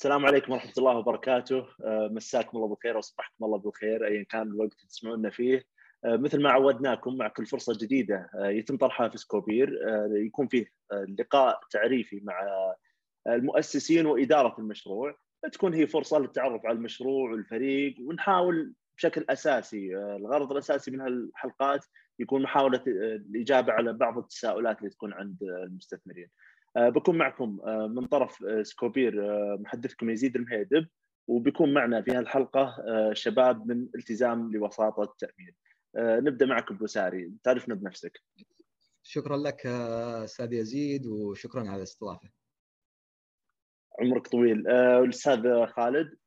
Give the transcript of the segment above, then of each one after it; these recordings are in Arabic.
السلام عليكم ورحمة الله وبركاته. آه، مساكم الله بالخير وصبحكم الله بالخير أيا كان الوقت اللي تسمعونا فيه. آه، مثل ما عودناكم مع كل فرصة جديدة آه، يتم طرحها في سكوبير يكون فيه لقاء تعريفي مع المؤسسين وإدارة المشروع. تكون هي فرصة للتعرف على المشروع والفريق ونحاول بشكل أساسي الغرض الأساسي من هالحلقات يكون محاولة الإجابة على بعض التساؤلات اللي تكون عند المستثمرين. بكون معكم آه، من طرف آه، سكوبير محدثكم يزيد المهيدب وبيكون معنا في هالحلقة شباب من التزام لوساطة التأمين. نبدأ معك أبو ساري، تعرفنا بنفسك. شكرا لك أستاذ يزيد وشكرا على الاستضافة. عمرك طويل. الاستاذ خالد.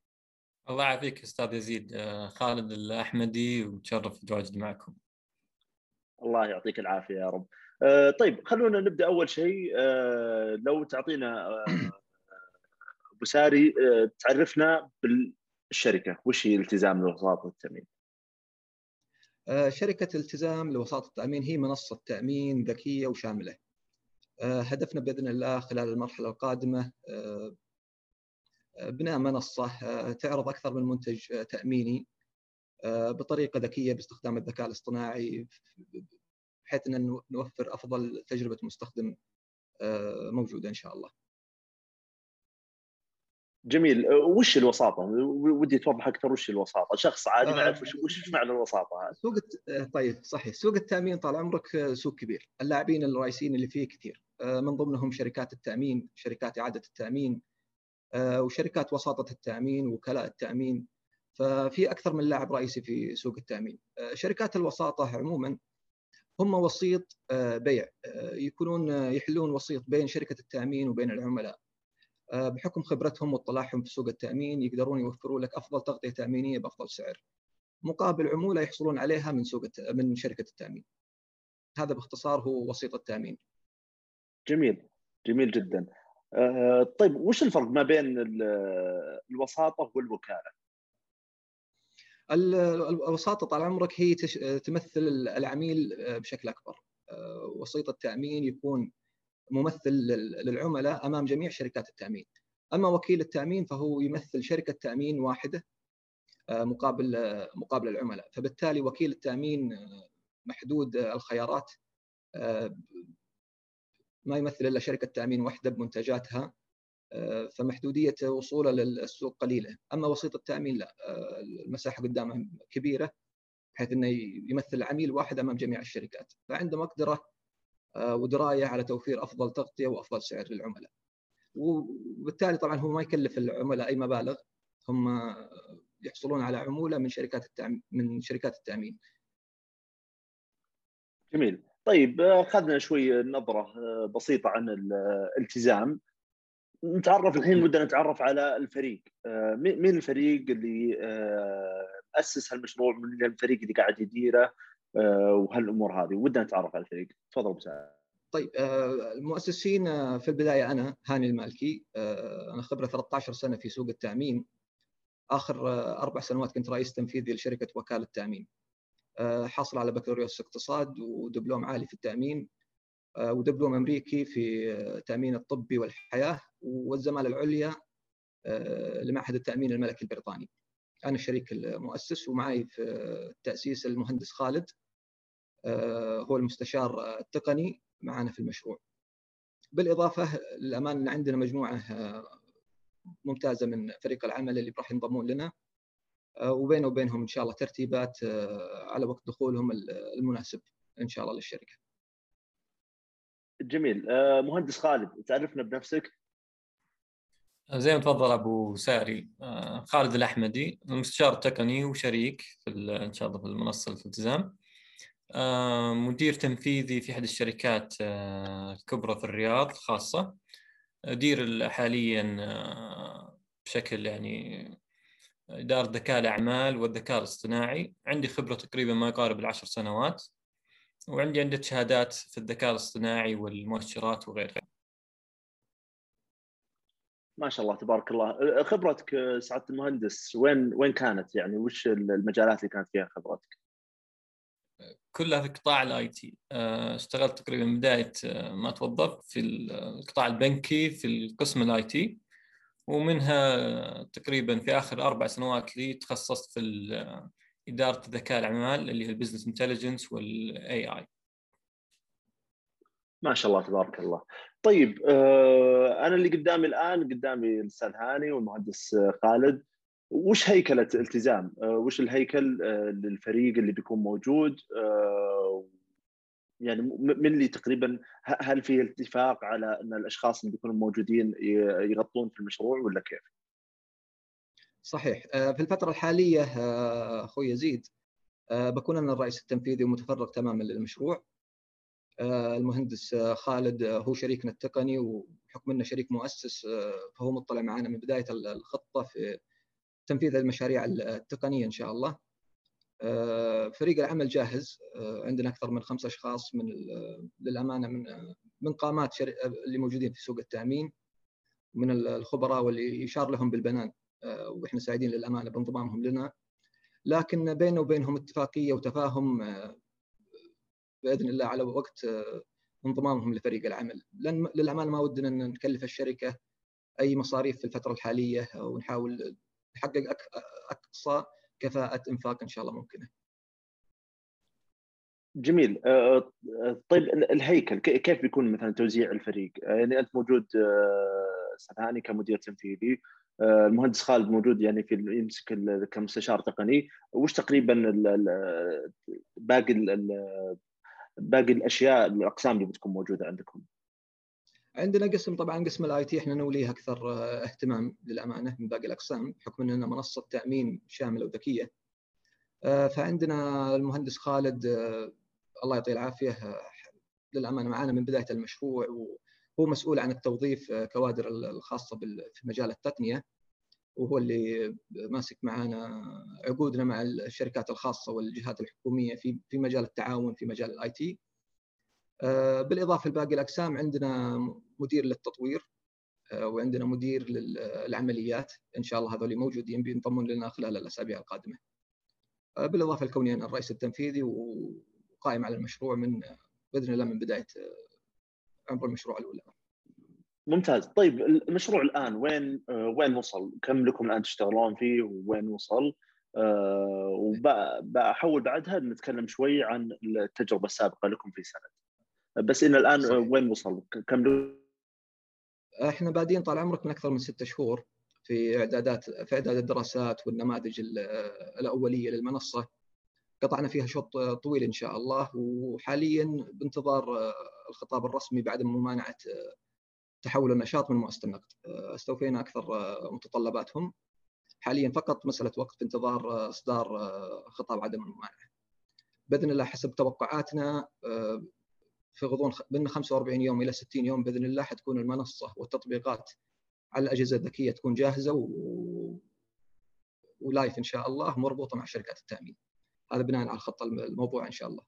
الله يعافيك أستاذ يزيد خالد الأحمدي ومتشرف بتواجدي معكم. الله يعطيك العافية يا رب. آه، طيب خلونا نبدأ أول شيء آه، لو تعطينا آه، أبو ساري تعرفنا بالشركة وش هي التزام لوساطة التأمين؟ شركة التزام لوساطة التأمين هي منصة تأمين ذكية وشاملة. هدفنا بإذن الله خلال المرحلة القادمة بناء منصة تعرض أكثر من منتج تأميني بطريقة ذكية باستخدام الذكاء الاصطناعي بحيث إن نوفر أفضل تجربة مستخدم آه، موجودة إن شاء الله. جميل آه، وش الوساطة؟ ودي توضح أكثر وش الوساطة؟ شخص عادي ما يعرف وش وش معنى الوساطة هذا؟ سوق طيب صحيح سوق التأمين طال عمرك سوق كبير، اللاعبين الرئيسيين اللي فيه كثير من ضمنهم شركات التأمين، شركات إعادة التأمين وشركات وساطة التأمين، وكلاء التأمين ففي أكثر من لاعب رئيسي في سوق التأمين. شركات الوساطة عموما هم وسيط آه، بيع آه، يكونون آه، يحلون وسيط بين شركة التأمين وبين العملاء. بحكم خبرتهم واطلاعهم في سوق التأمين يقدرون يوفروا لك أفضل تغطية تأمينية بأفضل سعر. مقابل عمولة يحصلون عليها من سوق من شركة التأمين. هذا باختصار هو وسيط التأمين. جميل جميل جدا. طيب وش الفرق ما بين الوساطة والوكالة؟ الوساطة طال عمرك هي تمثل العميل آه، بشكل أكبر. آه، وسيط التأمين يكون ممثل للعملاء أمام جميع شركات التأمين. أما وكيل التأمين فهو يمثل شركة تأمين واحدة آه، مقابل مقابل العملاء. فبالتالي وكيل التأمين محدود الخيارات ما يمثل إلا شركة تأمين واحدة بمنتجاتها فمحدودية وصوله للسوق قليلة، أما وسيط التأمين لا المساحة قدامه كبيرة بحيث إنه يمثل عميل واحد أمام جميع الشركات، فعنده مقدرة ودراية على توفير أفضل تغطية وأفضل سعر للعملاء. وبالتالي طبعا هو ما يكلف العملاء أي مبالغ. هم يحصلون على عمولة من شركات التأمين من شركات التأمين. جميل، طيب اخذنا شوي نظرة بسيطة عن الالتزام. نتعرف الحين ودنا نتعرف على الفريق. آه، مين الفريق اللي آه، أسس هالمشروع؟ من الفريق اللي قاعد يديره؟ آه، وهالأمور هذه. ودنا نتعرف على الفريق. تفضل أبو طيب المؤسسين في البداية أنا هاني المالكي. أنا خبرة 13 سنة في سوق التأمين. آخر أربع سنوات كنت رئيس تنفيذي لشركة وكالة تامين حاصل على بكالوريوس اقتصاد ودبلوم عالي في التأمين. ودبلوم أمريكي في التامين الطبي والحياة والزمالة العليا آه، لمعهد التأمين الملكي البريطاني. أنا الشريك المؤسس ومعي في التاسيس المهندس خالد آه، هو المستشار التقني معنا في المشروع. بالإضافة للامانه ان عندنا مجموعة آه، ممتازة من فريق العمل اللي راح ينضمون لنا وبينه وبينهم إن شاء الله ترتيبات على وقت دخولهم المناسب إن شاء الله للشركة. جميل. مهندس خالد تعرفنا بنفسك؟ زي ما تفضل أبو ساري. آه، خالد الأحمدي المستشار التقني وشريك في إن شاء الله في المنصة الالتزام. آه، مدير تنفيذي في أحد الشركات آه، الكبرى في الرياض خاصه أدير حاليا بشكل يعني إدارة ذكاء الأعمال والذكاء الاصطناعي. عندي خبرة تقريبا ما يقارب العشر سنوات. وعندي عده شهادات في الذكاء الاصطناعي والمؤشرات وغيرها ما شاء الله تبارك الله. خبرتك سعادة المهندس وين وين كانت يعني؟ وش المجالات اللي كانت فيها خبرتك؟ كلها في قطاع ال IT. آه، اشتغلت تقريبا بداية آه، ما توظفت في القطاع البنكي في القسم ال IT. ومنها تقريبا في آخر أربع سنوات لي تخصصت في إدارة ذكاء الأعمال اللي هي ال business intelligence وال AI ما شاء الله تبارك الله طيب آه، أنا اللي قدامي الآن قدامي الأستاذ هاني والمهندس خالد وش هيكله التزام؟ آه، وش الهيكل آه، للفريق اللي بيكون موجود؟ يعني من اللي تقريبا هل في اتفاق على إن الأشخاص اللي بيكونوا موجودين يغطون في المشروع ولا كيف؟ صحيح. في الفترة الحالية أخوي يزيد بكون أنا الرئيس التنفيذي ومتفرغ تماما للمشروع. آه، المهندس آه، خالد آه، هو شريكنا التقني وبحكم إنه شريك مؤسس فهو مطلع معنا من بداية الخطة في تنفيذ المشاريع التقنية إن شاء الله. فريق العمل جاهز. عندنا أكثر من خمس أشخاص من للأمانة من من قامات اللي موجودين في سوق التأمين من الخبراء واللي يشار لهم بالبنان. وإحنا سعيدين للأمانة بانضمامهم لنا لكن بيننا وبينهم اتفاقية وتفاهم بإذن الله على وقت آه، انضمامهم لفريق العمل لأن للأمانة ما ودنا أن نكلف الشركة أي مصاريف في الفترة الحالية ونحاول نحقق أقصى كفاءة إنفاق إن شاء الله ممكنة. جميل آه، آه، طيب الهيكل كيف بيكون مثلا توزيع الفريق؟ يعني أنت موجود سنهاني كمدير تنفيذي المهندس خالد موجود يعني في يمسك كمستشار تقني. وش تقريبا باقي باقي الأشياء الأقسام اللي بتكون موجودة عندكم؟ عندنا قسم طبعا قسم ال IT إحنا نوليه أكثر آه، اهتمام للأمانة من باقي الأقسام بحكم اننا منصة تأمين شاملة وذكية. آه، فعندنا المهندس خالد آه، الله يعطيه العافية للأمانة معنا من بداية المشروع وهو مسؤول عن التوظيف كوادر الخاصة في مجال التقنية وهو اللي ماسك معنا عقودنا مع الشركات الخاصة والجهات الحكومية في في مجال التعاون في مجال ال IT. آه، بالإضافة لباقي الأقسام عندنا مدير للتطوير آه، وعندنا مدير للعمليات إن شاء الله هذول موجودين بينضمون لنا خلال الأسابيع القادمة. آه، بالإضافة لكوني أنا الرئيس التنفيذي وقائم على المشروع من بإذن الله من بداية عمر المشروع الأولى. ممتاز طيب المشروع الآن وين آه، وين وصل؟ كم لكم الآن تشتغلون فيه وين وصل؟ أه وبحول بعدها نتكلم شوي عن التجربة السابقة لكم في سند بس ان الآن صحيح. وين وصل؟ كم إحنا بادين طال عمرك من أكثر من ستة شهور في إعدادات في إعداد الدراسات والنماذج الأولية للمنصة قطعنا فيها شوط طويل إن شاء الله وحاليا بانتظار الخطاب الرسمي بعد ممانعة تحول النشاط من مؤسسه النقد آه، استوفينا أكثر آه، متطلباتهم. حاليا فقط مسألة وقت في انتظار آه، إصدار خطاب عدم الممانعة. بإذن الله حسب توقعاتنا في غضون من 45 يوم إلى 60 يوم بإذن الله حتكون المنصة والتطبيقات على الأجهزة الذكية تكون جاهزة و... ولايف إن شاء الله مربوطة مع شركات التأمين. هذا بناء على الخطه الموضوع إن شاء الله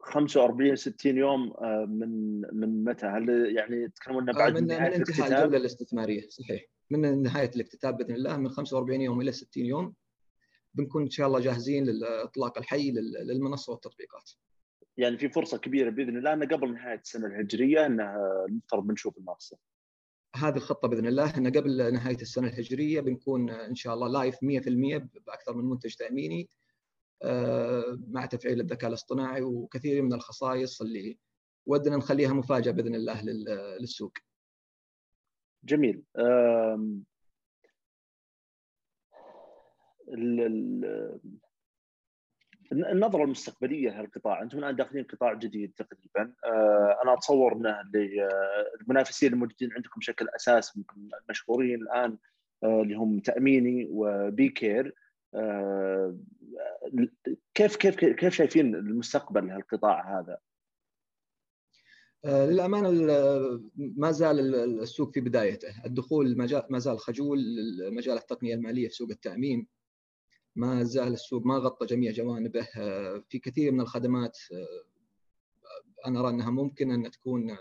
45 60 يوم آه، من من متى؟ هل يعني تتكلمون بعد من, من نهايه انتهاء الجولة الاستثمارية صحيح من نهاية الاكتتاب بإذن الله من 45 يوم إلى 60 يوم بنكون إن شاء الله جاهزين للإطلاق الحي للمنصة والتطبيقات. يعني في فرصة كبيرة بإذن الله انه قبل نهاية السنة الهجرية انها المفترض بنشوف المنصة. هذه الخطة بإذن الله إن قبل نهاية السنة الهجرية بنكون إن شاء الله لايف 100% بأكثر من منتج تأميني آه، مع تفعيل الذكاء الاصطناعي وكثير من الخصائص اللي ودنا نخليها مفاجأة بإذن الله للسوق. جميل. النظرة المستقبلية لهالقطاع أنتم الآن داخلين قطاع جديد تقريبا آه، أنا أتصور انه المنافسين الموجودين عندكم بشكل اساسي المشهورين الآن آه، اللي هم تأميني وبي كير كيف كيف كيف شايفين المستقبل لهالقطاع هذا؟ آه، للأمانة ما زال السوق في بدايته، الدخول ما زال خجول لمجال التقنية المالية في سوق التأمين. ما زال السوق ما غطى جميع جوانبه، آه، في كثير من الخدمات آه، أنا أرى أنها ممكن أن تكون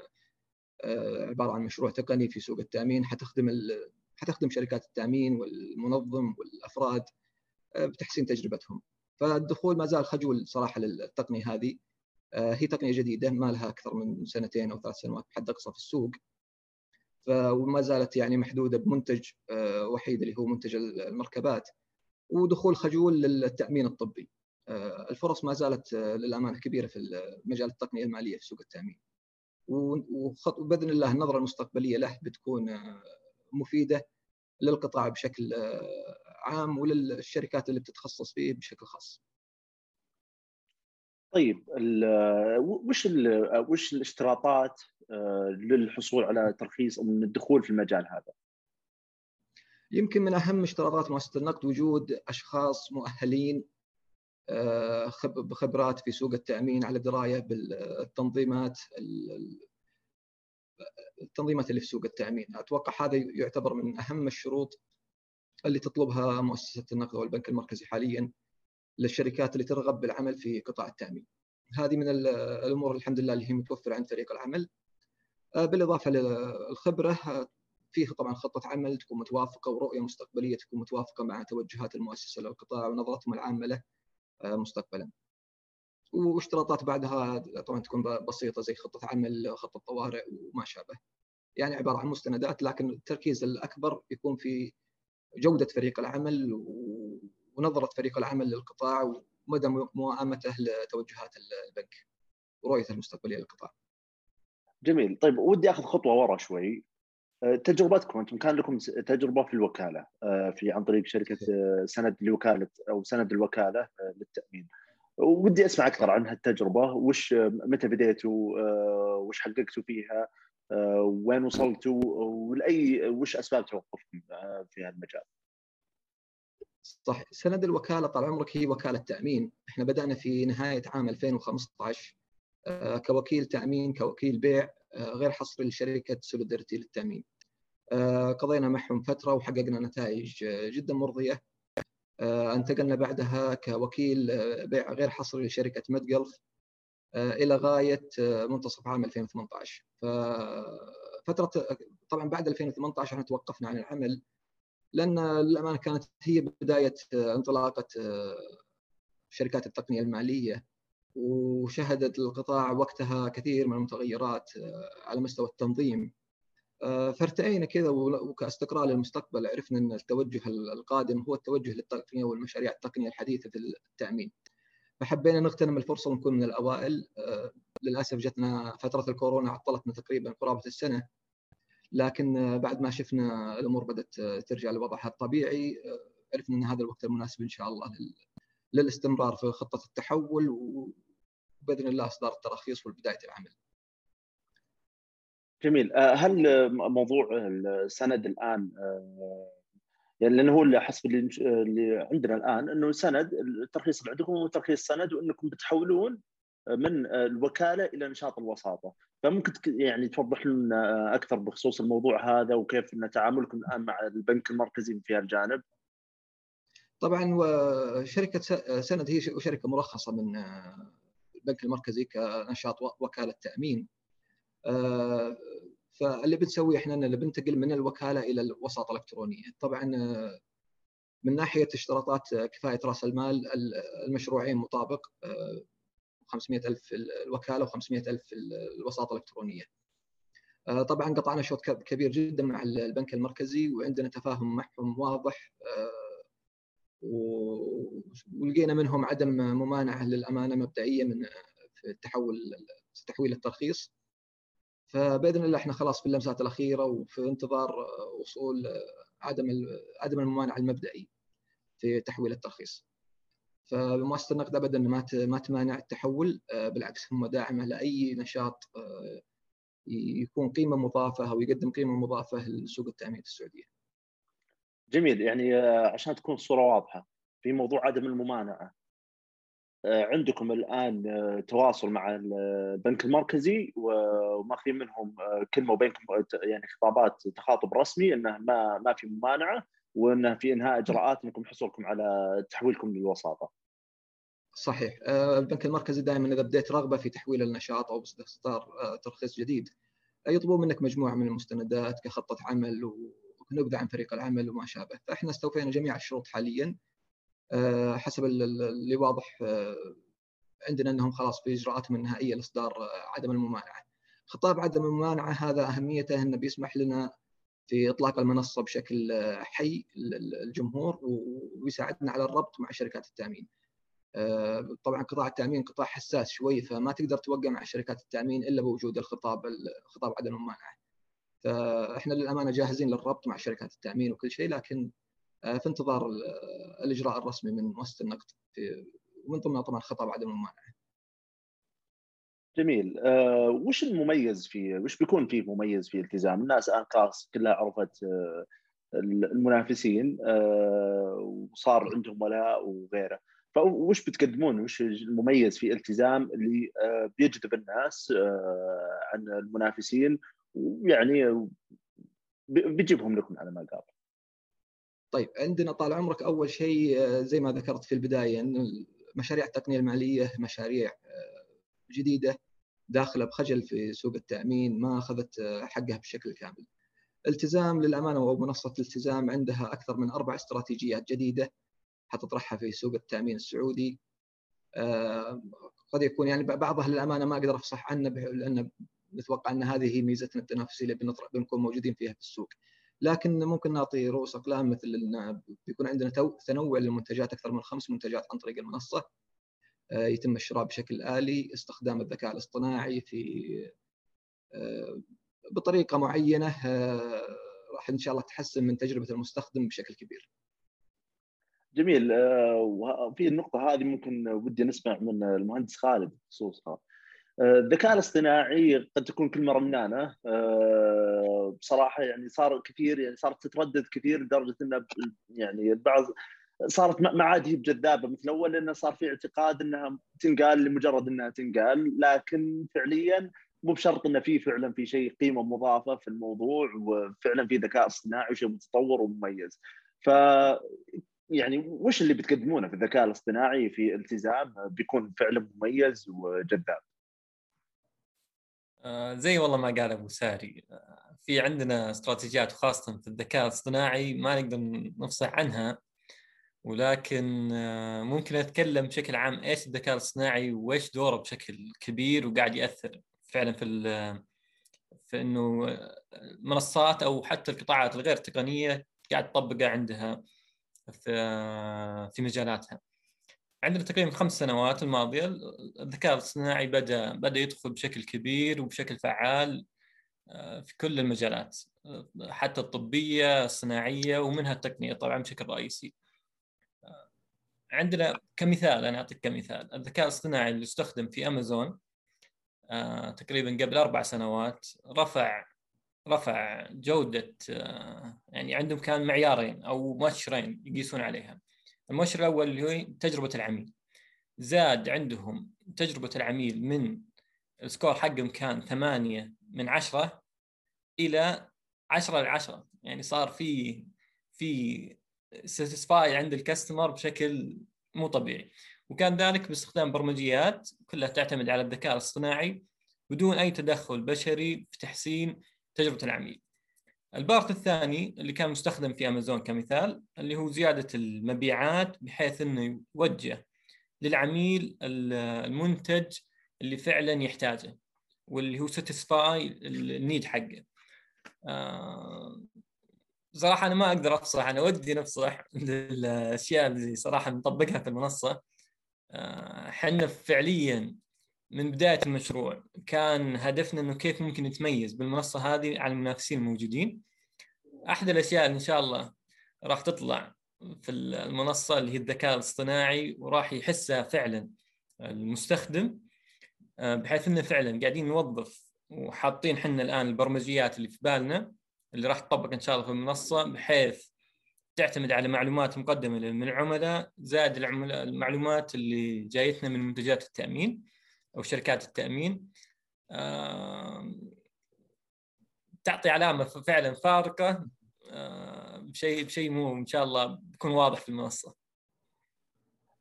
عبارة عن مشروع تقني في سوق التأمين. حتخدم حتخدم شركات التأمين والمنظم والأفراد بتحسين تجربتهم. فالدخول ما زال خجول صراحة للتقنية هذه. آه، هي تقنية جديدة ما لها أكثر من سنتين أو ثلاث سنوات بحد أقصى في السوق. وما زالت يعني محدودة بمنتج وحيد اللي هو منتج المركبات. ودخول خجول للتأمين الطبي. الفرص ما زالت للأمانة كبيرة في مجال التقنية المالية في سوق التأمين. وبإذن الله النظرة المستقبلية له بتكون مفيدة للقطاع بشكل عام وللشركات اللي بتتخصص فيه بشكل خاص. طيب وش وش الاشتراطات آه، للحصول على ترخيص من الدخول في المجال هذا؟ يمكن من أهم اشتراطات مؤسسة النقد وجود أشخاص مؤهلين آه، بخبرات في سوق التأمين على دراية بالتنظيمات التنظيمات اللي في سوق التأمين أتوقع هذا يعتبر من أهم الشروط اللي تطلبها مؤسسة النقد والبنك المركزي حاليا للشركات اللي ترغب بالعمل في قطاع التأمين. هذه من الأمور الحمد لله اللي هي متوفرة عند فريق العمل. آه، بالإضافة للخبرة فيه طبعا خطة عمل تكون متوافقة ورؤية مستقبلية تكون متوافقة مع توجهات المؤسسة للقطاع ونظرتهم العامة له آه، مستقبلا. واشتراطات بعدها طبعا تكون بسيطة زي خطة عمل، خطة طوارئ وما شابه. يعني عبارة عن مستندات لكن التركيز الأكبر يكون في جودة فريق العمل ونظرة فريق العمل للقطاع ومدى موائمته لتوجهات البنك ورؤيته المستقبلية للقطاع. جميل، طيب ودي أخذ خطوة ورا شوي. تجربتكم أنتم كان لكم تجربة في الوكالة أه، في عن طريق شركة أه، سند لوكاله أو سند الوكالة للتأمين. ودي أسمع أكثر عن هالتجربه وش متى بديتوا وش حققتوا فيها وين وصلتوا ولأي وش أسباب توقفكم في هالمجال؟ صح سند الوكالة طال عمرك هي وكالة تأمين إحنا بدأنا في نهاية عام 2015 آه، كوكيل تأمين كوكيل بيع آه، غير حصري لشركة سوليدرتي للتأمين آه، قضينا معهم فترة وحققنا نتائج جدا مرضية. انتقلنا بعدها كوكيل بيع غير حصري لشركة مدقلف إلى غاية منتصف عام 2018 ففتره طبعا بعد 2018 إحنا توقفنا عن العمل لأن للامانه كانت هي بداية انطلاقة شركات التقنية المالية. وشهدت القطاع وقتها كثير من المتغيرات على مستوى التنظيم. فارتئينا كذا وكاستقرار للمستقبل عرفنا أن التوجه القادم هو التوجه للتقنية والمشاريع التقنية الحديثة في التأمين. فحبينا نغتنم الفرصة ونكون من الأوائل للأسف جتنا فترة الكورونا عطلتنا تقريبا قرابة السنة لكن بعد ما شفنا الأمور بدأت ترجع لوضعها الطبيعي عرفنا أن هذا الوقت المناسب إن شاء الله للاستمرار في خطة التحول وبإذن الله إصدار التراخيص وبدايه العمل. جميل. هل موضوع السند الآن يعني لأنه هو اللي حسب اللي عندنا الآن إنه سند الترخيص اللي عندكم هو ترخيص سند وإنكم بتحولون من الوكالة إلى نشاط الوساطة. فممكن يعني توضح لنا أكثر بخصوص الموضوع هذا وكيف إن تعاملكم الآن مع البنك المركزي في هالجانب طبعا شركة سند هي شركة مرخصه من البنك المركزي كنشاط وكالة تأمين. فاللي بنسويه إحنا اللي بننتقل من الوكالة إلى الوساطة الإلكترونية طبعا من ناحية اشتراطات كفايه رأس المال المشروعين مطابق 500000 في الوكالة و500000 في الوساطة الإلكترونية. آه، طبعا قطعنا شوط كبير جدا مع البنك المركزي وعندنا تفاهم معهم واضح آه، ولقينا منهم عدم ممانعة للأمانة مبدئية من في التحول تحويل الترخيص فبإذن الله إحنا خلاص في اللمسات الأخيرة وفي انتظار وصول عدم عدم الممانعة المبدئي في تحويل الترخيص. فمؤسسه النقد ابدا ما ما تمانع التحول آه، بالعكس هم داعمة لأي نشاط آه، يكون قيمة مضافة أو يقدم قيمة مضافة لسوق التأمين في السعودية. جميل يعني آه، عشان تكون الصورة واضحة في موضوع عدم الممانعة عندكم الآن تواصل مع البنك المركزي وماخذين منهم كلمة وبينكم يعني خطابات تخاطب رسمي إنه ما ما في ممانعة وإنه في إنهاء إجراءات إنكم حصولكم على تحويلكم للوساطة. صحيح. آه، البنك المركزي دائما إذا بديت رغبة في تحويل النشاط أو باستخدام آه، ترخيص جديد يطلبون منك مجموعة من المستندات كخطة عمل ونبذه عن فريق العمل وما شابه. فإحنا استوفينا جميع الشروط حاليا. آه، حسب اللي واضح عندنا إنهم خلاص في إجراءاتهم النهائية لإصدار عدم الممانعة خطاب عدم الممانعة هذا أهميته إنه بيسمح لنا في إطلاق المنصة بشكل حي للجمهور ويساعدنا على الربط مع شركات التأمين. آه، طبعا قطاع التأمين قطاع حساس شوي فما تقدر توقع مع شركات التأمين إلا بوجود الخطاب خطاب عدم الممانعة. فإحنا للأمانة جاهزين للربط مع شركات التأمين وكل شيء لكن آه، في انتظار الإجراء الرسمي من مؤسسة النقد ومن ضمنها طبعا خطاب عدم الممانعه. جميل. أه وش المميز فيه وش بيكون فيه مميز في التزام؟ الناس الان خلاص كلها عرفت أه المنافسين أه وصار عندهم ولاء وغيره. فوش بتقدمون؟ وش المميز في التزام اللي بيجذب الناس عن المنافسين؟ ويعني بيجيبهم لكم على ما قال طيب عندنا طال عمرك أول شيء آه، زي ما ذكرت في البداية إن مشاريع التقنية المالية مشاريع آه، جديدة داخلة بخجل في سوق التأمين ما أخذت آه، حقها بشكل كامل. التزام للأمانة ومنصه التزام عندها أكثر من أربع استراتيجيات جديدة حتطرحها في سوق التأمين السعودي. قد يكون يعني بعضها للأمانة ما أقدر أفصح عنه لأن نتوقع أن هذه هي ميزتنا التنافسية اللي بنكون موجودين فيها في السوق. لكن ممكن نعطي رؤوس اقلام مثل إن بيكون عندنا تنوع للمنتجات أكثر من خمس منتجات عن طريق المنصة. آه، يتم الشراء بشكل آلي استخدام الذكاء الاصطناعي في آه، بطريقة معينة آه، راح إن شاء الله تحسن من تجربة المستخدم بشكل كبير. جميل. وفي النقطة هذه ممكن ودي نسمع من المهندس خالد خصوصا الذكاء الاصطناعي قد تكون كلمه رنانه آه، بصراحة يعني صار كثير يعني صارت تتردد كثير لدرجة إنه يعني البعض صارت ما عاد هي بجذابة مثل أول لأنه صار في اعتقاد إنها تنقال لمجرد إنها تنقال لكن فعليا مو بشرط إنه في فعلا في شيء قيمة مضافة في الموضوع وفعلا في ذكاء اصطناعي وشيء متطور ومميز. ف يعني وش اللي بتقدمونه في الذكاء الاصطناعي في التزام بيكون فعلا مميز وجذاب؟ آه، زي والله ما قال أبو ساري آه، في عندنا استراتيجيات خاصة في الذكاء الاصطناعي ما نقدر نفصح عنها ولكن آه، ممكن أتكلم بشكل عام إيش الذكاء الاصطناعي وإيش دوره بشكل كبير وقاعد يأثر فعلا في في إنه المنصات أو حتى القطاعات الغير تقنية قاعد تطبقه عندها في في مجالاتها. عندنا تقريبا خمس سنوات الماضية الذكاء الاصطناعي بدا بدأ يدخل بشكل كبير وبشكل فعال آه، في كل المجالات حتى الطبية الصناعية ومنها التقنية طبعا بشكل رئيسي. آه، عندنا كمثال أنا أعطيك كمثال. الذكاء الاصطناعي اللي استخدم في أمازون آه، تقريبا قبل أربع سنوات رفع رفع جودة يعني عندهم كان معيارين أو مؤشرين يقيسون عليها. المؤشر الأول اللي هو تجربة العميل. زاد عندهم تجربة العميل من ال score حقهم كان ثمانية من عشرة إلى 10 ل 10 يعني صار في في satisfy عند ال customer بشكل مو طبيعي. وكان ذلك باستخدام برمجيات كلها تعتمد على الذكاء الاصطناعي بدون أي تدخل بشري في تحسين تجربة العميل. ال part الثاني اللي كان مستخدم في أمازون كمثال اللي هو زيادة المبيعات بحيث إنه يوجه للعميل المنتج اللي فعلا يحتاجه واللي هو satisfy ال need حقه. آه، صراحة أنا ما أقدر أفصح أنا ودي نفصح للاشياء اللي صراحة نطبقها في المنصة. آه، إحنا فعليا من بداية المشروع كان هدفنا إنه كيف ممكن نتميز بالمنصة هذه عن المنافسين الموجودين. أحد الأشياء اللي إن شاء الله راح تطلع في المنصة اللي هي الذكاء الاصطناعي وراح يحسها فعلا المستخدم آه، بحيث إنه فعلا قاعدين نوظف وحاطين حنا الآن البرمجيات اللي في بالنا اللي راح تطبق إن شاء الله في المنصة بحيث تعتمد على معلومات مقدمة من العملاء زائد المعلومات اللي جايتنا من منتجات التأمين. أو شركات التأمين تعطي علامة فعلا فارقة بشيء بشيء مو إن شاء الله بيكون واضح في المنصة.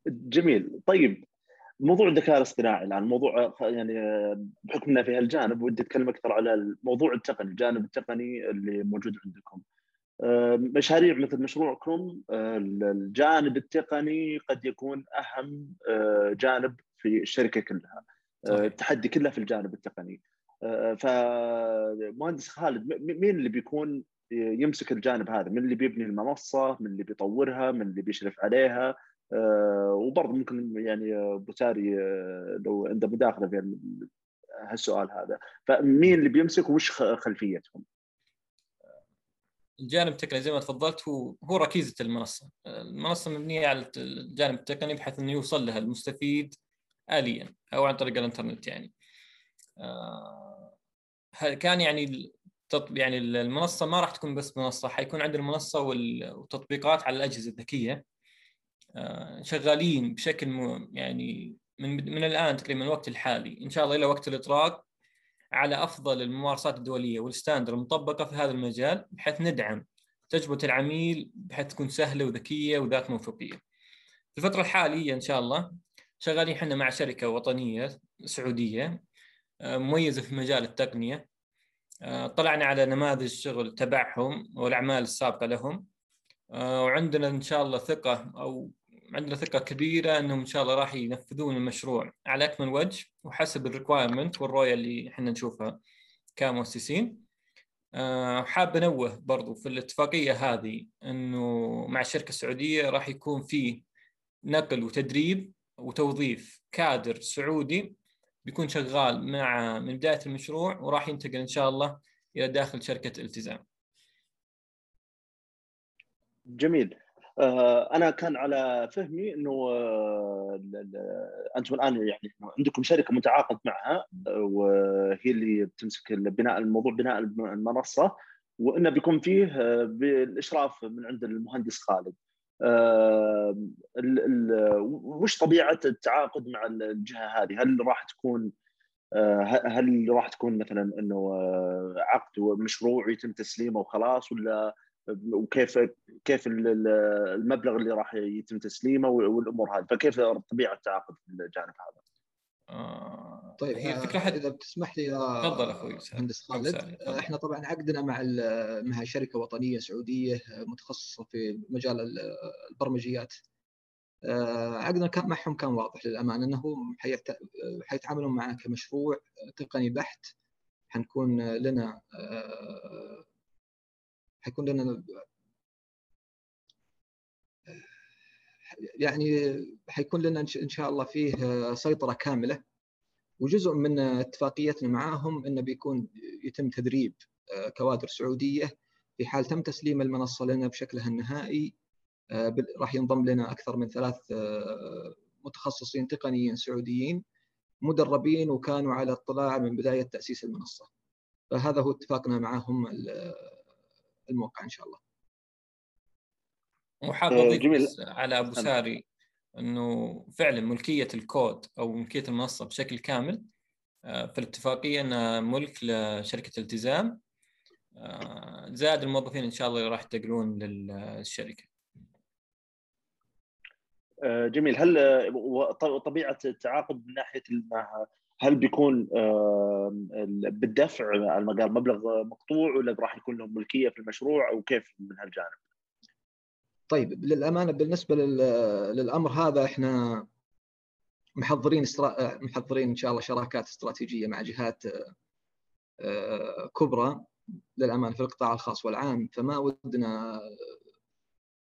جميل طيب موضوع الذكاء الاصطناعي الآن موضوع يعني بحكمنا في هالجانب ودي أتكلم أكثر على الموضوع التقني الجانب التقني اللي موجود عندكم. مشاريع مثل مشروعكم الجانب التقني قد يكون أهم جانب في الشركة كلها. التحدي كله في الجانب التقني. فمهندس خالد مين اللي بيكون يمسك الجانب هذا؟ من اللي بيبني المنصة؟ من اللي بيطورها؟ من اللي بيشرف عليها؟ وبرضه ممكن يعني ابو ساري لو عنده مداخلة في هالسؤال هذا. فمين اللي بيمسك وش خلفيتهم؟ الجانب التقني زي ما تفضلت هو هو ركيزة المنصة، المنصة مبنية على الجانب التقني بحيث إنه يوصل لها المستفيد اليا أو عن طريق الإنترنت يعني. آه، كان يعني يعني المنصة ما راح تكون بس منصة حيكون عندنا المنصة والتطبيقات على الأجهزة الذكية آه، شغالين بشكل يعني من من الآن تقريبا الوقت الحالي إن شاء الله إلى وقت الإطراق على أفضل الممارسات الدولية والستاندر المطبقة في هذا المجال بحيث ندعم تجربة العميل بحيث تكون سهلة وذكية وذات موثوقية. في الفترة الحالية إن شاء الله شغالين إحنا مع شركة وطنية سعودية آه، مميزة في مجال التقنية. آه، طلعنا على نماذج شغل تبعهم والأعمال السابقة لهم. آه، وعندنا إن شاء الله ثقة أو عندنا ثقة كبيرة إنهم إن شاء الله راح ينفذون المشروع على أكمل وجه وحسب الريكوايرمنت والرؤية اللي إحنا نشوفها كمؤسسين. حاب أنوه برضو في الاتفاقية هذه إنه مع الشركة السعوديه راح يكون في نقل وتدريب وتوظيف كادر سعودي بيكون شغال مع من بداية المشروع وراح ينتقل إن شاء الله إلى داخل شركة التزام. جميل آه، أنا كان على فهمي إنه آه، أنتم الآن يعني عندكم شركة متعاقد معها وهي اللي بتمسك بناء الموضوع بناء المنصة وإنه بيكون فيه آه، بالاشراف من عند المهندس خالد. وش طبيعة التعاقد مع الجهة هذه؟ هل راح تكون هل راح تكون مثلا إنه عقد ومشروع يتم تسليمه وخلاص ولا وكيف كيف المبلغ اللي راح يتم تسليمه والأمور هذه فكيف طبيعة التعاقد في الجانب هذا؟ آه طيب هي فكرة حد... إذا بتسمح لي تفضل أخوي مهندس خالد. إحنا طبعا عقدنا مع مع شركة وطنية سعودية متخصصة في مجال البرمجيات. آه، عقدنا كان معهم كان واضح للأمانة انهم حيتعاملون معنا كمشروع تقني بحت. حنكون لنا آه، حيكون لنا يعني حيكون لنا إن شاء الله فيه سيطرة كاملة وجزء من اتفاقيتنا معاهم إنه بيكون يتم تدريب آه، كوادر سعودية في حال تم تسليم المنصة لنا بشكلها النهائي آه، راح ينضم لنا أكثر من ثلاث آه، متخصصين تقنيين سعوديين مدربين وكانوا على اطلاع من بداية تأسيس المنصة. فهذا هو اتفاقنا معهم الموقع إن شاء الله. وحاب آه، أضيف على أبو ساري إنه فعلا ملكية الكود أو ملكية المنصة بشكل كامل آه، في الاتفاقية إنها ملك لشركة التزام آه، زائد الموظفين إن شاء الله راح ينتقلون للشركة. جميل هل طبيعة التعاقد من ناحية هل بيكون بالدفع على مبلغ مقطوع ولا راح يكون لهم ملكية في المشروع أو كيف من هالجانب؟ طيب للأمانة بالنسبة للأمر هذا إحنا محضرين استرا... محضرين إن شاء الله شراكات استراتيجية مع جهات آه، كبرى للأمانة في القطاع الخاص والعام فما ودنا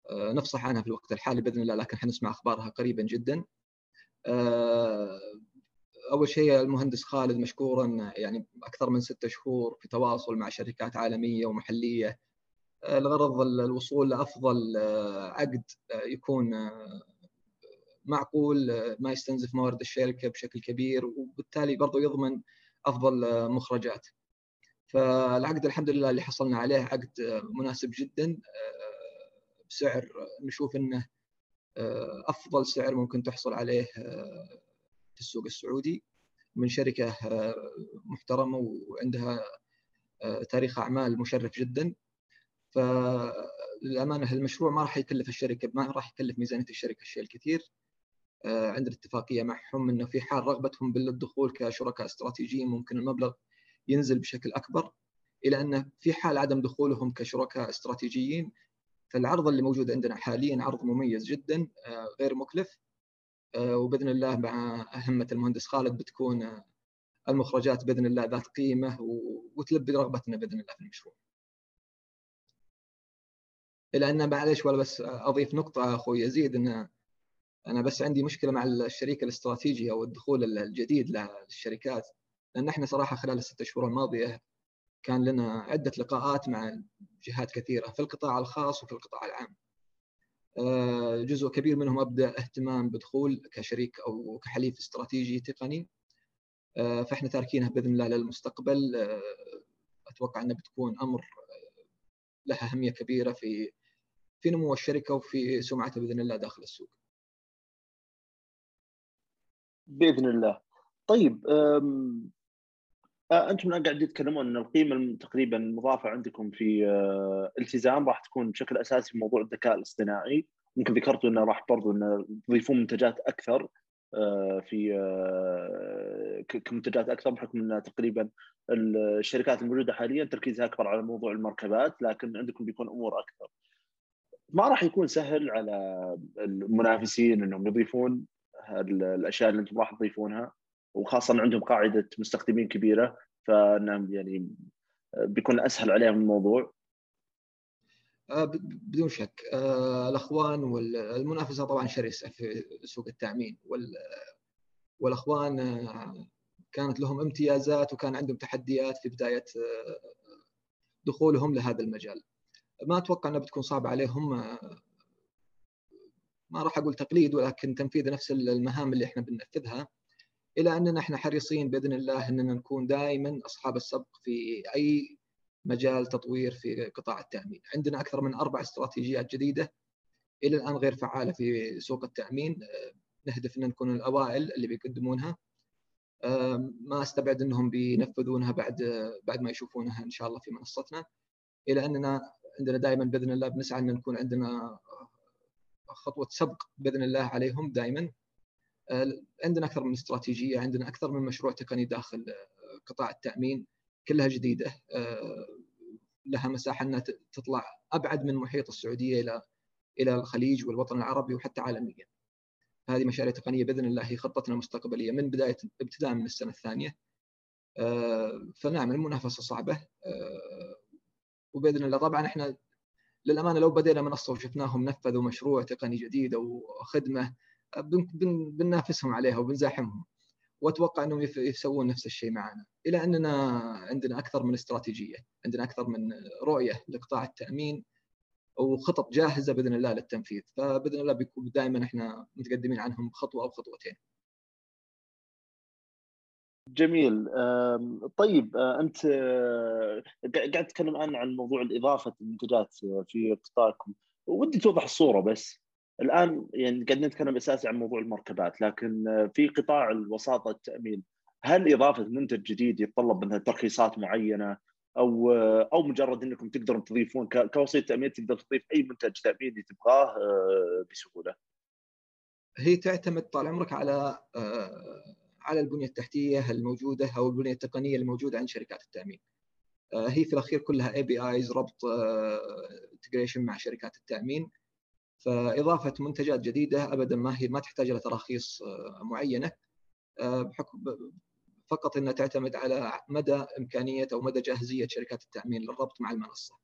آه، نفصح عنها في الوقت الحالي بإذن الله لكن حنسمع أخبارها قريبا جدا. آه، أول شيء المهندس خالد مشكورا يعني أكثر من ستة شهور في تواصل مع شركات عالمية ومحلية لغرض الوصول لأفضل آه، عقد آه، يكون آه، معقول ما يستنزف موارد الشركة بشكل كبير وبالتالي برضه يضمن أفضل مخرجات. فالعقد الحمد لله اللي حصلنا عليه عقد مناسب جدا بسعر نشوف إنه أفضل سعر ممكن تحصل عليه في السوق السعودي من شركة محترمة وعندها تاريخ أعمال مشرف جدا فللأمانة المشروع ما راح يكلف الشركة ما راح يكلف ميزانية الشركة الشيء الكثير آه، عندنا اتفاقية معهم إنه في حال رغبتهم بالدخول كشركاء استراتيجيين ممكن المبلغ ينزل بشكل أكبر إلى انه في حال عدم دخولهم كشركاء استراتيجيين فالعرض اللي موجود عندنا حاليا عرض مميز جدا آه، غير مكلف آه، وبإذن الله مع همه المهندس خالد بتكون المخرجات بإذن الله ذات قيمة وتلبي رغبتنا بإذن الله في المشروع. إلى أن معلش ولا بس أضيف نقطة أخوي. يزيد إن أنا بس عندي مشكلة مع الشريك الاستراتيجي أو الدخول الجديد للشركات. لأن إحنا صراحة خلال الست شهور الماضية كان لنا عدة لقاءات مع جهات كثيرة في القطاع الخاص وفي القطاع العام. آه، جزء كبير منهم أبدأ اهتمام بدخول كشريك أو كحليف استراتيجي تقني. آه، فإحنا تاركينها بإذن الله للمستقبل. آه، أتوقع انها بتكون أمر لها أهمية كبيرة في في نمو الشركة وفي سمعتها بإذن الله داخل السوق. بإذن الله. طيب أنتم الآن قاعدين تتكلمون إن القيمة تقريبا المضافة عندكم في التزام راح تكون بشكل أساسي في موضوع الذكاء الاصطناعي يمكن ذكرتوا إنه راح برضو إنه تضيفون منتجات أكثر في كمنتجات أكثر بحكم إن تقريبا الشركات الموجودة حاليا تركيزها أكبر على موضوع المركبات لكن عندكم بيكون أمور أكثر. ما راح يكون سهل على المنافسين إنهم يضيفون الأشياء اللي أنتم راح تضيفونها وخاصة عندهم قاعدة مستخدمين كبيرة فإنهم يعني بيكون أسهل عليهم الموضوع آه، بدون شك آه، الأخوان والمنافسه طبعا شرسه في سوق التأمين والأخوان آه، كانت لهم امتيازات وكان عندهم تحديات في بداية دخولهم لهذا المجال. ما أتوقع إنها بتكون صعبة عليهم ما راح أقول تقليد ولكن تنفيذ نفس المهام اللي إحنا بننفذها إلى أننا إحنا حريصين بإذن الله إننا نكون دائما أصحاب السبق في أي مجال تطوير في قطاع التأمين، عندنا أكثر من أربع استراتيجيات جديدة إلى الآن غير فعالة في سوق التأمين، نهدف إن نكون الأوائل اللي بيقدمونها. ما أستبعد إنهم بينفذونها بعد بعد ما يشوفونها إن شاء الله في منصتنا. إلى أننا عندنا دائما بإذن الله بنسعى إن نكون عندنا خطوة سبق بإذن الله عليهم دائما عندنا أكثر من استراتيجية عندنا أكثر من مشروع تقني داخل قطاع التأمين كلها جديدة لها مساحة إنها تطلع أبعد من محيط السعودية إلى إلى الخليج والوطن العربي وحتى عالميا. هذه مشاريع تقنية بإذن الله هي خطتنا المستقبلية من بداية ابتداء من السنة الثانية. فنعم المنافسة صعبة وبإذن الله. طبعا إحنا للأمانة لو بدينا منصة وشفناهم نفذوا مشروع تقني جديد أو خدمة بننافسهم عليها وبنزاحمهم. وأتوقع إنهم يسوون نفس الشيء معنا. إلى أننا عندنا أكثر من استراتيجية عندنا أكثر من رؤية لقطاع التأمين وخطط جاهزة بإذن الله للتنفيذ. فبإذن الله بيكون دائما إحنا متقدمين عنهم خطوة أو خطوتين. جميل. طيب آه، أنت آه، قاعد تتكلم الآن عن موضوع الإضافة المنتجات في قطاعكم. ودي توضح الصورة بس. الآن يعني قاعدين نتكلم أساسي عن موضوع المركبات لكن في قطاع الوساطة التأمين هل إضافة منتج جديد يتطلب منها ترخيصات معينة؟ أو أو مجرد إنكم تقدرون تضيفون كوسيط تأمين تقدر تضيف أي منتج تاميني تبغاه آه، بسهولة؟ هي تعتمد طال عمرك على آه، على البنية التحتية الموجودة أو البنية التقنية الموجودة عند شركات التأمين. آه، هي في الأخير كلها APIs ربط integration مع شركات التأمين فإضافة منتجات جديدة ابدا ما هي ما تحتاج إلى تراخيص آه، معينة آه، بحكم فقط إنها تعتمد على مدى إمكانية أو مدى جاهزية شركات التأمين للربط مع المنصة.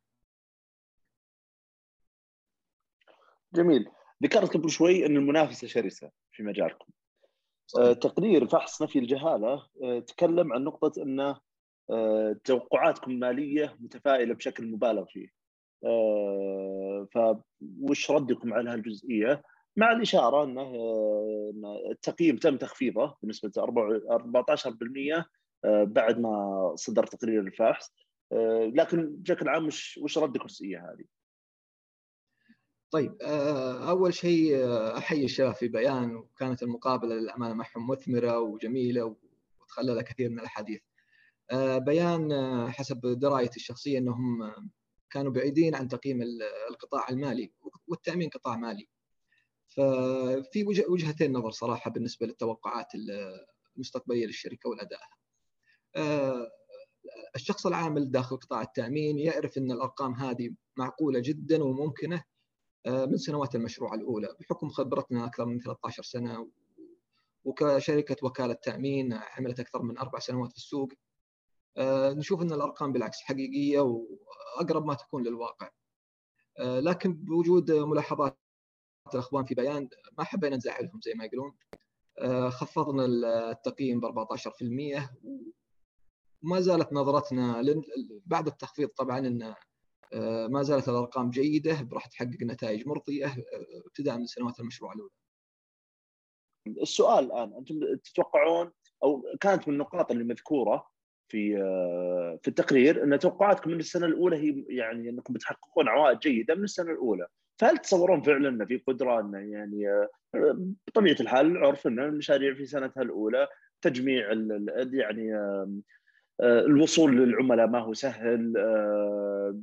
جميل، ذكرت قبل شوي إن المنافسة شرسة في مجالكم. صحيح. تقرير فحص نفي الجهالة آه، تكلم عن نقطة إنه توقعاتكم المالية متفائلة بشكل مبالغ فيه. آه، فوش ردكم على هالجزئية مع الإشارة إنه التقييم تم تخفيضه بنسبة 14% آه، بعد ما صدر تقرير الفحص آه، لكن بشكل عام وش وش ردك الجزئية هذه؟ طيب أول شيء أحيي الشباب في بيان وكانت المقابلة للأمانة معهم مثمرة وجميلة وتخلل كثير من الأحاديث. بيان حسب درايتي الشخصية أنهم كانوا بعيدين عن تقييم القطاع المالي والتأمين قطاع مالي ففي وجهتين نظر صراحة بالنسبة للتوقعات المستقبلية للشركة ولأدائها آه، الشخص العامل داخل قطاع التأمين يعرف أن الأرقام هذه معقولة جدا وممكنة آه، من سنوات المشروع الأولى بحكم خبرتنا أكثر من 13 سنة وكشركة وكالة تأمين عملت أكثر من أربع سنوات في السوق نشوف أن الأرقام بالعكس حقيقية وأقرب ما تكون للواقع. لكن بوجود ملاحظات الاخوان في بيان ما حبينا نزعلهم زي ما يقولون. خفضنا التقييم ب 14% وما زالت نظرتنا بعد التخفيض طبعا أن ما زالت الأرقام جيدة راح تحقق نتائج مرضية ابتداء من سنوات المشروع الأولى. السؤال الآن أنتم تتوقعون أو كانت من النقاط اللي مذكورة في في التقرير أن توقعاتكم من السنة الأولى هي يعني أنكم بتحققون عوائد جيدة من السنة الأولى، فهل تصورون فعلا ان في قدرة أن يعني بطبيعة الحال عرف أن المشاريع في سنتها الأولى تجميع يعني الوصول للعملاء ما هو سهل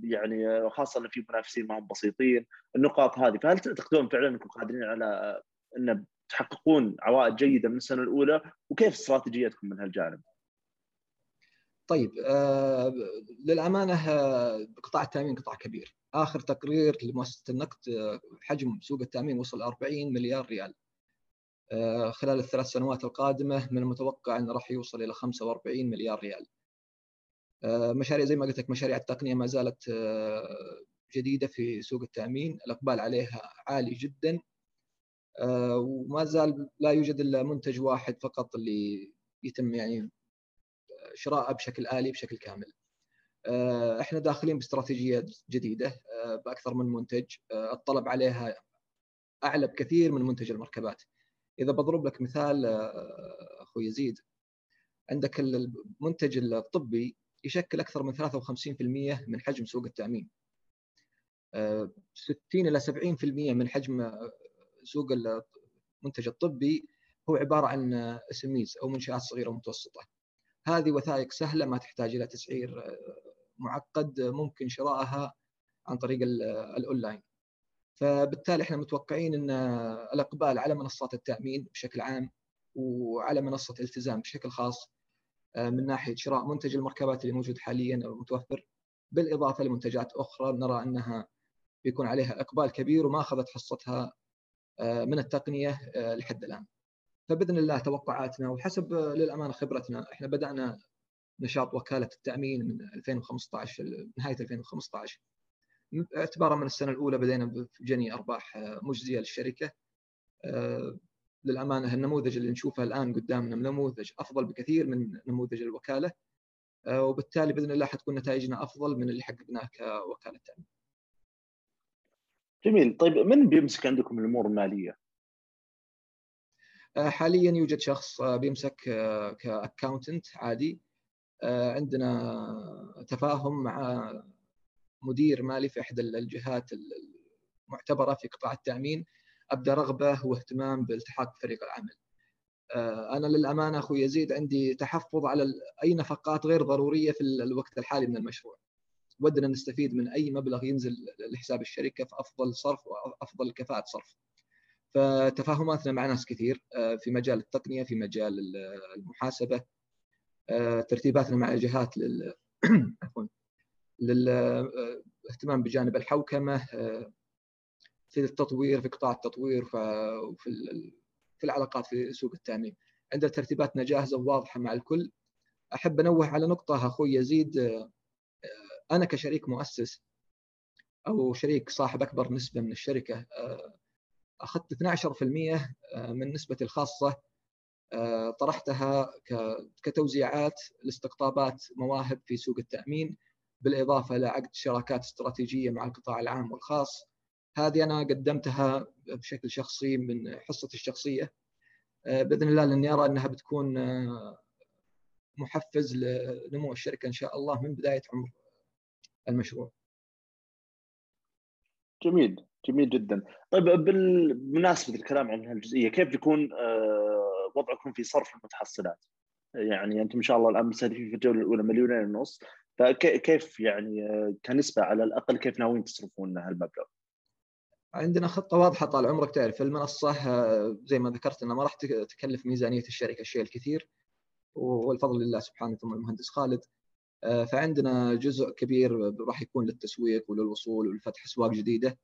يعني خاصة إن في منافسين ما هم بسيطين النقاط هذه. فهل تعتقدون فعلا أنكم قادرين على أن تحققون عوائد جيدة من السنة الأولى؟ وكيف استراتيجيتكم من هالجانب؟ طيب آه للأمانة قطاع التأمين قطاع كبير. آخر تقرير لمؤسسة النقد حجم سوق التأمين وصل 40 مليار ريال. آه خلال الثلاث سنوات القادمة من المتوقع انه راح يوصل إلى 45 مليار ريال. آه مشاريع زي ما قلت لك مشاريع التقنية ما زالت آه جديدة في سوق التأمين الإقبال عليها عالي جدا وما زال لا يوجد إلا منتج واحد فقط اللي يتم يعني شراءه بشكل آلي بشكل كامل. إحنا داخلين باستراتيجية جديدة بأكثر من منتج الطلب عليها أعلى بكثير من منتج المركبات. إذا بضرب لك مثال أخوي يزيد عندك المنتج الطبي يشكل أكثر من 53% من حجم سوق التأمين. 60 إلى 70% من حجم سوق المنتج الطبي هو عبارة عن إسميز أو منشآت صغيرة ومتوسطة. هذه وثائق سهلة ما تحتاج إلى تسعير معقد ممكن شرائها عن طريق الأونلاين. فبالتالي إحنا متوقعين إن الإقبال على منصات التأمين بشكل عام وعلى منصة التزام بشكل خاص من ناحية شراء منتج المركبات اللي موجود حاليا أو المتوفر بالإضافة لمنتجات أخرى نرى أنها بيكون عليها إقبال كبير وما أخذت حصتها من التقنية لحد الآن. فبإذن الله توقعاتنا وحسب للأمانة خبرتنا إحنا بدأنا نشاط وكالة التأمين من 2015 نهاية 2015 اعتبارا من السنة الأولى بدينا بجني أرباح مجزية للشركة للأمانة النموذج اللي نشوفه الآن قدامنا نموذج أفضل بكثير من نموذج الوكالة وبالتالي بإذن الله حتكون نتائجنا أفضل من اللي حققناه كوكالة تامين. جميل طيب من بيمسك عندكم الأمور المالية؟ حاليا يوجد شخص بيمسك كأكاونتنت عادي عندنا تفاهم مع مدير مالي في إحدى الجهات المعتبرة في قطاع التأمين أبدأ رغبة واهتمام بالتحاق فريق العمل. أنا للأمانة أخوي يزيد عندي تحفظ على أي نفقات غير ضرورية في الوقت الحالي من المشروع. ودنا نستفيد من أي مبلغ ينزل لحساب الشركة في أفضل صرف وافضل كفاءة صرف. فتفاهماتنا مع ناس كثير في مجال التقنية في مجال المحاسبة ترتيباتنا مع الجهات لل عفوا للاهتمام بجانب الحوكمة في التطوير في قطاع التطوير وفي في العلاقات في سوق التامين. عندنا ترتيباتنا جاهزة وواضحة مع الكل. أحب أنوه على نقطة أخوي يزيد. أنا كشريك مؤسس أو شريك صاحب أكبر نسبة من الشركة أخذت 12% من نسبتي الخاصة طرحتها كتوزيعات لاستقطابات مواهب في سوق التأمين بالإضافة لعقد شراكات استراتيجية مع القطاع العام والخاص. هذه أنا قدمتها بشكل شخصي من حصتي الشخصية بإذن الله لاني ارى أنها بتكون محفز لنمو الشركة إن شاء الله من بداية عمر المشروع. جميل جميل جدا طيب بالمناسبه الكلام عن هالجزئية كيف بيكون وضعكم في صرف المتحصلات يعني أنتم إن شاء الله الآن مستهدفين في الجوله الأولى مليونين ونص فكيف يعني كنسبة على الأقل كيف ناويين تصرفون هالمبلغ؟ عندنا خطة واضحة طال عمرك تعرف المنصة زي ما ذكرت انها ما راح تكلف ميزانية الشركة الشيء الكثير والفضل لله سبحانه ثم المهندس خالد. فعندنا جزء كبير راح يكون للتسويق وللوصول ولفتح أسواق جديدة.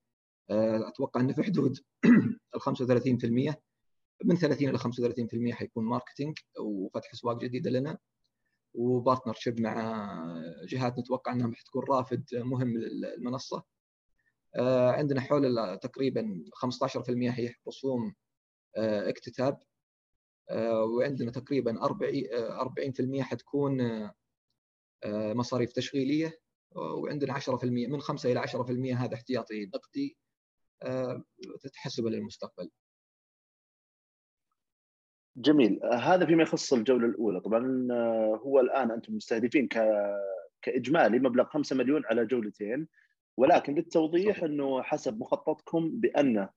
أتوقع إنه في حدود ال 35% من 30 إلى 35% حيكون marketing وفتح أسواق جديدة لنا. و partnership مع جهات نتوقع إنها حتكون رافد مهم للمنصة. آه، عندنا حول تقريبا 15% هي رسوم آه، اكتتاب آه، وعندنا تقريبا 40% حتكون مصاريف تشغيلية وعندنا 10% من 5 إلى 10% هذا احتياطي نقدي تتحسب للمستقبل. جميل. هذا فيما يخص الجولة الأولى. طبعا هو الآن أنتم مستهدفين ك كإجمالي مبلغ 5 مليون على جولتين. ولكن للتوضيح إنه حسب مخططكم بأن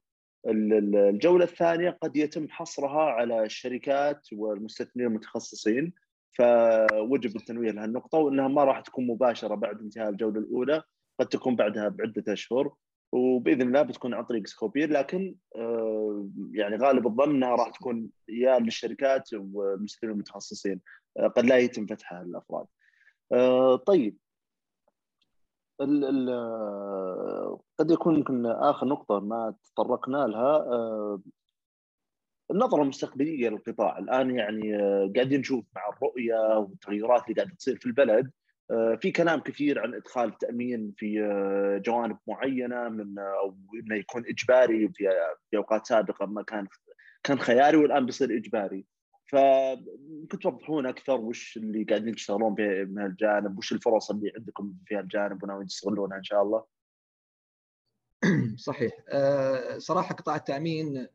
الجولة الثانية قد يتم حصرها على الشركات والمستثمرين المتخصصين فوجب التنويه لهالنقطة وإنها ما راح تكون مباشرة بعد انتهاء الجولة الأولى قد تكون بعدها بعدة أشهر وبإذن الله بتكون عن طريق سكوبير لكن آه، يعني غالب الظن إنها راح تكون يا للشركات والمستثمرين المتخصصين. آه، قد لا يتم فتحها للأفراد. آه، طيب. ال ال قد يكون يمكن آخر نقطة ما تطرقنا لها النظرة المستقبلية للقطاع. الآن يعني قاعدين نشوف مع الرؤية والتغيرات اللي قاعدة تصير في البلد آه، في كلام كثير عن إدخال التامين في آه، جوانب معينة من آه، أو إنه يكون إجباري في في أوقات سابقة ما كان كان خياري والآن بيصير إجباري. فممكن توضحون أكثر وش اللي قاعدين تشتغلون به من هالجانب وش الفرص اللي عندكم في هالجانب وناويين تستغلونها إن شاء الله؟ صحيح. صراحة قطاع التأمين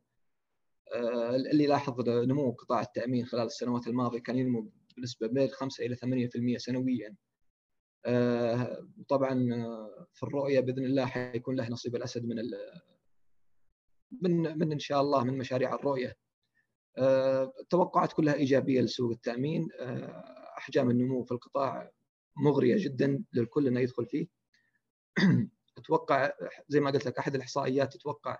اللي لاحظ نمو قطاع التأمين خلال السنوات الماضية كان ينمو بنسبة بين 5 إلى 8% سنويا. آه، طبعا آه، في الرؤية بإذن الله حيكون له نصيب الأسد من من من إن شاء الله من مشاريع الرؤية. آه، التوقعات كلها إيجابية لسوق التأمين. أحجام النمو في القطاع مغرية جدا للكل إنه يدخل فيه. أتوقع زي ما قلت لك أحد الإحصائيات تتوقع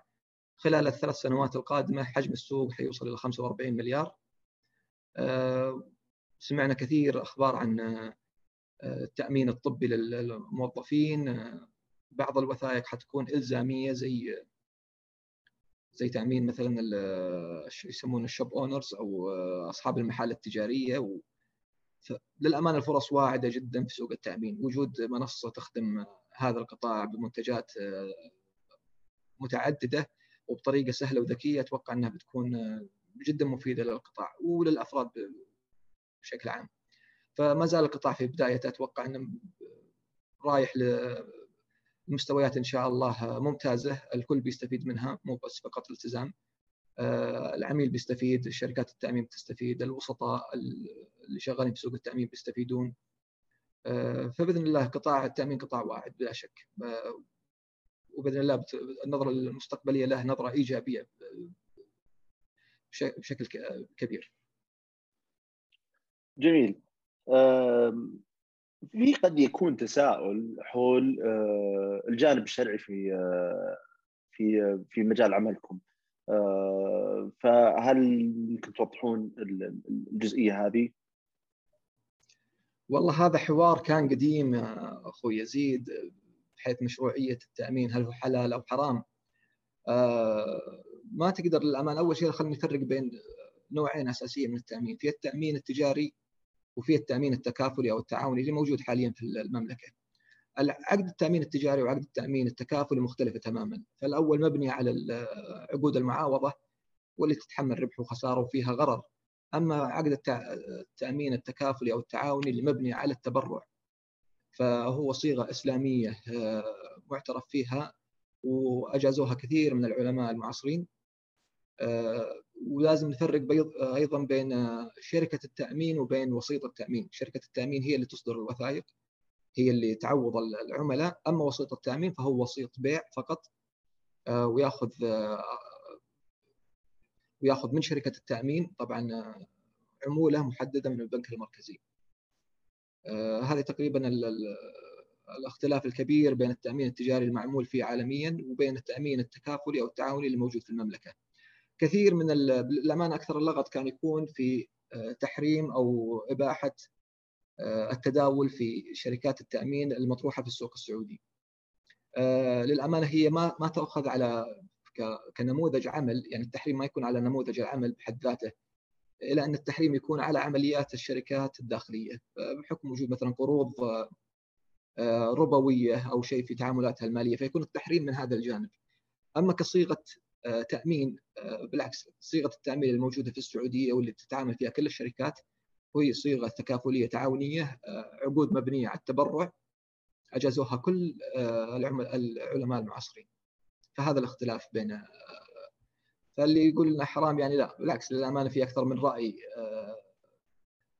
خلال الثلاث سنوات القادمة حجم السوق حيوصل إلى 45 مليار. سمعنا كثير أخبار عن التأمين الطبي للموظفين. بعض الوثائق حتكون إلزامية زي زي تأمين مثلا يسمونه الشوب اونرز أو أصحاب المحال التجارية و للأمانة الفرص واعدة جدا في سوق التأمين وجود منصة تخدم هذا القطاع بمنتجات متعددة وبطريقة سهلة وذكية أتوقع أنها بتكون جدا مفيدة للقطاع وللأفراد بشكل عام. فما زال القطاع في بدايته أتوقع أنه رايح لمستويات إن شاء الله ممتازة الكل بيستفيد منها مو بس فقط الالتزام. آه، العميل بيستفيد شركات التأمين بتستفيد الوسطاء اللي شغالين في سوق التأمين بيستفيدون. آه، فبإذن الله قطاع التأمين قطاع واعد بلا شك. آه، وبإذن الله النظرة المستقبلية له نظرة إيجابية بشكل كبير. جميل. في قد يكون تساؤل حول آه، الجانب الشرعي في آه، في في مجال عملكم آه، فهل يمكن توضحون الجزئية هذه؟ والله هذا حوار كان قديم أخوي يزيد بحيث مشروعية التأمين هل هو حلال أو حرام؟ ما تقدر للأمانة أول شيء خلينا نفرق بين نوعين أساسيين من التأمين، في التأمين التجاري وفي التأمين التكافلي أو التعاوني اللي موجود حاليا في المملكة. عقد التأمين التجاري وعقد التأمين التكافلي مختلفة تماما، فالأول مبني على عقود المعاوضة واللي تتحمل ربح وخسارة وفيها غرر. أما عقد التأمين التكافلي أو التعاوني اللي مبني على التبرع فهو صيغة إسلامية آه، معترف فيها وأجازوها كثير من العلماء المعاصرين آه، ولازم نفرق أيضا بين شركة التأمين وبين وسيط التأمين، شركة التأمين هي اللي تصدر الوثائق هي اللي تعوض العملاء، أما وسيط التأمين فهو وسيط بيع فقط آه، وياخذ آه، وياخذ من شركة التأمين طبعا عمولة محددة من البنك المركزي. هذه تقريبا الاختلاف الكبير بين التأمين التجاري المعمول فيه عالميا وبين التأمين التكافلي أو التعاوني اللي موجود في المملكة. كثير من الأمانة أكثر اللغط كان يكون في آه، تحريم أو إباحة آه، التداول في شركات التأمين المطروحة في السوق السعودي آه، للأمانة هي ما ما تأخذ على كنموذج عمل يعني التحريم ما يكون على نموذج العمل بحد ذاته إلى أن التحريم يكون على عمليات الشركات الداخلية بحكم وجود مثلا قروض ربوية أو شيء في تعاملاتها المالية فيكون التحريم من هذا الجانب. أما كصيغة آه، تأمين آه، بالعكس صيغة التأمين الموجودة في السعودية واللي تتعامل فيها كل الشركات وهي صيغة تكافلية تعاونية عقود مبنية على التبرع أجازوها كل العلماء المعاصرين. فهذا الاختلاف بين فاللي يقول إنه حرام يعني لا بالعكس للأمانة في أكثر من رأي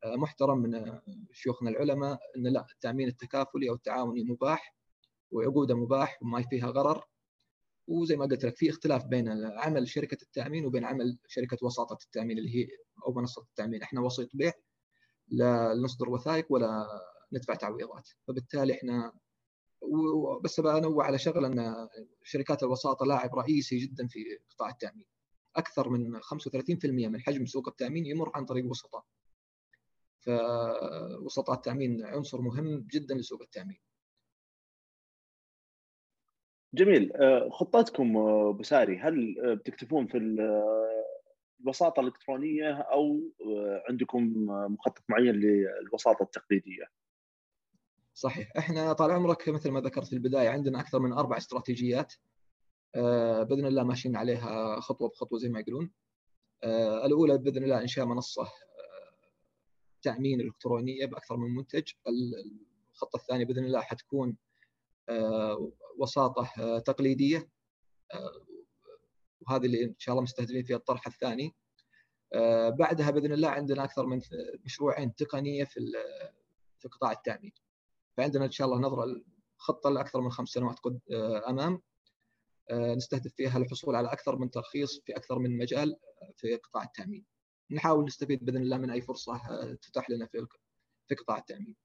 محترم من شيوخنا العلماء ان لا التأمين التكافلي أو التعاوني مباح وعقوده مباح وما فيها غرر وزي ما قلت لك في اختلاف بين عمل شركة التأمين وبين عمل شركة وساطة التأمين اللي هي أو منصة التأمين. إحنا وسيط بيع لا نصدر وثائق ولا ندفع تعويضات. فبالتالي إحنا بس بنوع على شغله إن شركات الوساطة لاعب رئيسي جدا في قطاع التأمين. أكثر من 35% من حجم سوق التأمين يمر عن طريق وسطاء. فوسطاء التأمين عنصر مهم جدا لسوق التأمين. جميل. آه، خطتكم آه، بساري هل آه، بتكتفون في الوساطة الإلكترونية أو عندكم مخطط معين للوساطة التقليدية؟ صحيح. إحنا طال عمرك مثل ما ذكرت في البداية عندنا أكثر من أربع استراتيجيات بإذن الله ماشيين عليها خطوة بخطوة زي ما يقولون. الأولى بإذن الله إنشاء منصة تامين إلكترونية بأكثر من منتج. الخطة الثانية بإذن الله حتكون وساطة آه، تقليدية آه، وهذه اللي إن شاء الله مستهدفين فيها الطرح الثاني بعدها بإذن الله عندنا أكثر من مشروعين تقنية في في قطاع التأمين فعندنا إن شاء الله نظرة خطه لأكثر من خمس سنوات أمام نستهدف فيها الحصول على أكثر من ترخيص في أكثر من مجال في قطاع التأمين. نحاول نستفيد بإذن الله من أي فرصة آه، تتاح لنا في في قطاع التأمين.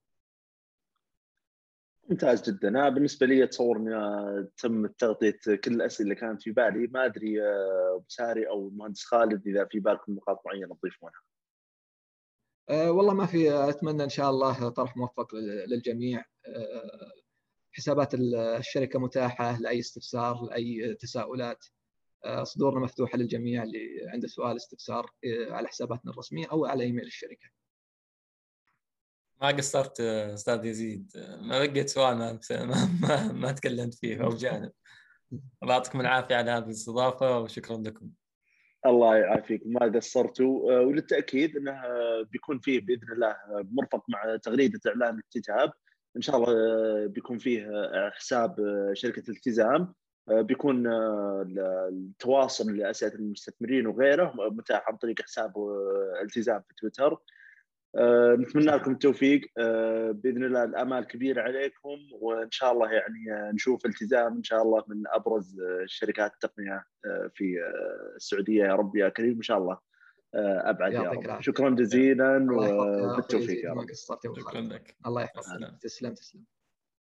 ممتاز جدا. أنا بالنسبة لي أتصور إن تم تغطيه كل الأسئلة اللي كانت في بالي. ما أدري آه، أبو ساري أو المهندس خالد إذا في بالكم نقاط معينة تضيفونها. أه والله ما في. أتمنى إن شاء الله طرح موفق للجميع. أه حسابات الشركة متاحة لأي استفسار لأي تساؤلات. آه، صدورنا مفتوحة للجميع اللي عنده سؤال استفسار آه، على حساباتنا الرسمية أو على إيميل الشركة. ما قصرت أستاذ يزيد. ما بقيت سؤال ما ما, ما تكلمت فيه أو جانب. الله يعطيكم العافية على هذه الاستضافة وشكرا لكم. الله يعافيك. ما قصرتوا. آه، وللتأكيد إنه بيكون فيه بإذن الله مرفق مع تغريدة إعلان الكتاب إن شاء الله بيكون فيه حساب شركة التزام آه، بيكون آه، التواصل لأسئلة المستثمرين وغيره متاح عن طريق حساب آه، التزام في تويتر. نتمنى لكم التوفيق. بإذن الله الامال كبيره عليكم وإن شاء الله يعني نشوف التزام إن شاء الله من أبرز الشركات التقنية في السعودية. يا رب يا كريم إن شاء الله أبعد يا رب. شكرا جزيلا وبالتوفيق يا رب. شكرا لك. الله يحفظك. تسلم تسلم.